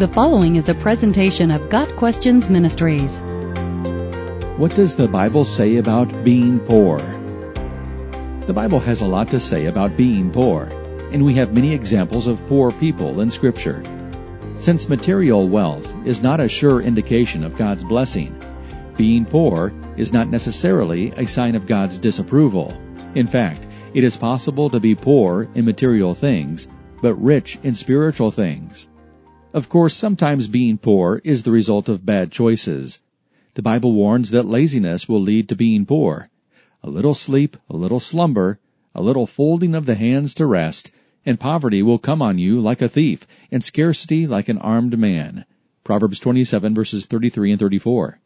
The following is a presentation of Got Questions Ministries. What does the Bible say about being poor? The Bible has a lot to say about being poor, and we have many examples of poor people in Scripture. Since material wealth is not a sure indication of God's blessing, being poor is not necessarily a sign of God's disapproval. In fact, it is possible to be poor in material things, but rich in spiritual things. Of course, sometimes being poor is the result of bad choices. The Bible warns that laziness will lead to being poor. A little sleep, a little slumber, a little folding of the hands to rest, and poverty will come on you like a thief, and scarcity like an armed man. Proverbs 27 verses 33 and 34.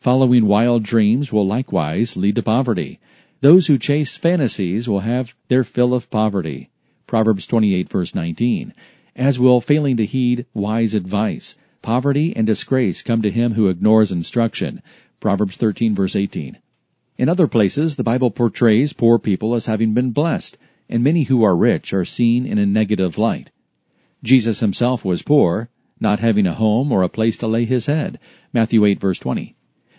Following wild dreams will likewise lead to poverty. Those who chase fantasies will have their fill of poverty. Proverbs 28 verse 19 as will failing to heed wise advice. Poverty and disgrace come to him who ignores instruction. Proverbs 13 verse 18. In other places, the Bible portrays poor people as having been blessed, and many who are rich are seen in a negative light. Jesus himself was poor, not having a home or a place to lay his head. Matthew 8 verse 20.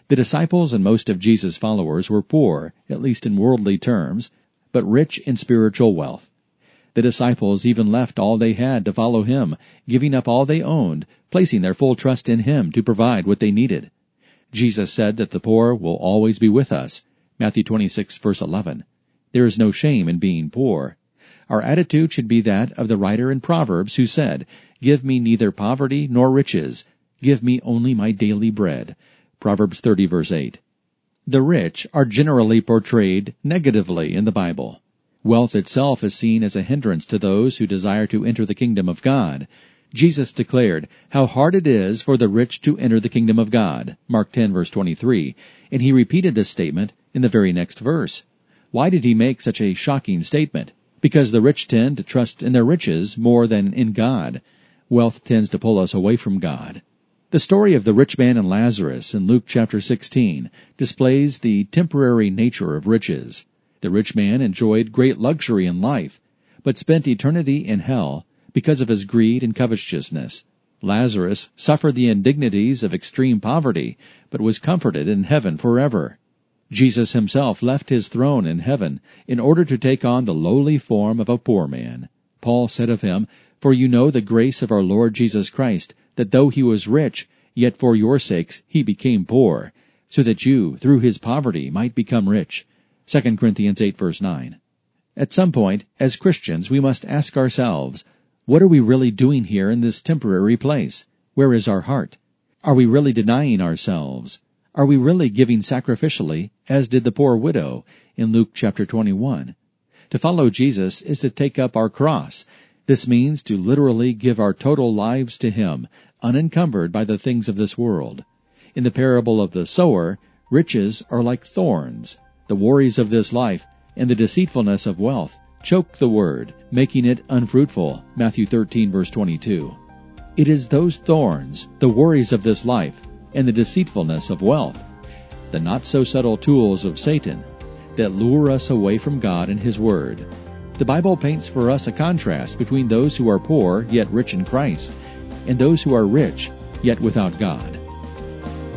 The disciples and most of Jesus' followers were poor, at least in worldly terms, but rich in spiritual wealth. The disciples even left all they had to follow him, giving up all they owned, placing their full trust in him to provide what they needed. Jesus said that the poor will always be with us. Matthew 26 verse 11. There is no shame in being poor. Our attitude should be that of the writer in Proverbs who said, Give me neither poverty nor riches. Give me only my daily bread. Proverbs 30 verse 8. The rich are generally portrayed negatively in the Bible. Wealth itself is seen as a hindrance to those who desire to enter the kingdom of God. Jesus declared how hard it is for the rich to enter the kingdom of God. Mark 10 verse 23. And he repeated this statement in the very next verse. Why did he make such a shocking statement? Because the rich tend to trust in their riches more than in God. Wealth tends to pull us away from God. The story of the rich man and Lazarus in Luke chapter 16 displays the temporary nature of riches. The rich man enjoyed great luxury in life, but spent eternity in hell because of his greed and covetousness. Lazarus suffered the indignities of extreme poverty, but was comforted in heaven forever. Jesus himself left his throne in heaven in order to take on the lowly form of a poor man. Paul said of him, For you know the grace of our Lord Jesus Christ, that though he was rich, yet for your sakes he became poor, so that you, through his poverty, might become rich. 2 Corinthians 8 verse 9. At some point, as Christians, we must ask ourselves, what are we really doing here in this temporary place? Where is our heart? Are we really denying ourselves? Are we really giving sacrificially, as did the poor widow in Luke chapter 21? To follow Jesus is to take up our cross. This means to literally give our total lives to Him, unencumbered by the things of this world. In the parable of the sower, riches are like thorns, the worries of this life and the deceitfulness of wealth choke the word, making it unfruitful. Matthew 13 verse 22. It is those thorns, the worries of this life, and the deceitfulness of wealth, the not so subtle tools of Satan, that lure us away from God and His Word. The Bible paints for us a contrast between those who are poor yet rich in Christ, and those who are rich yet without God.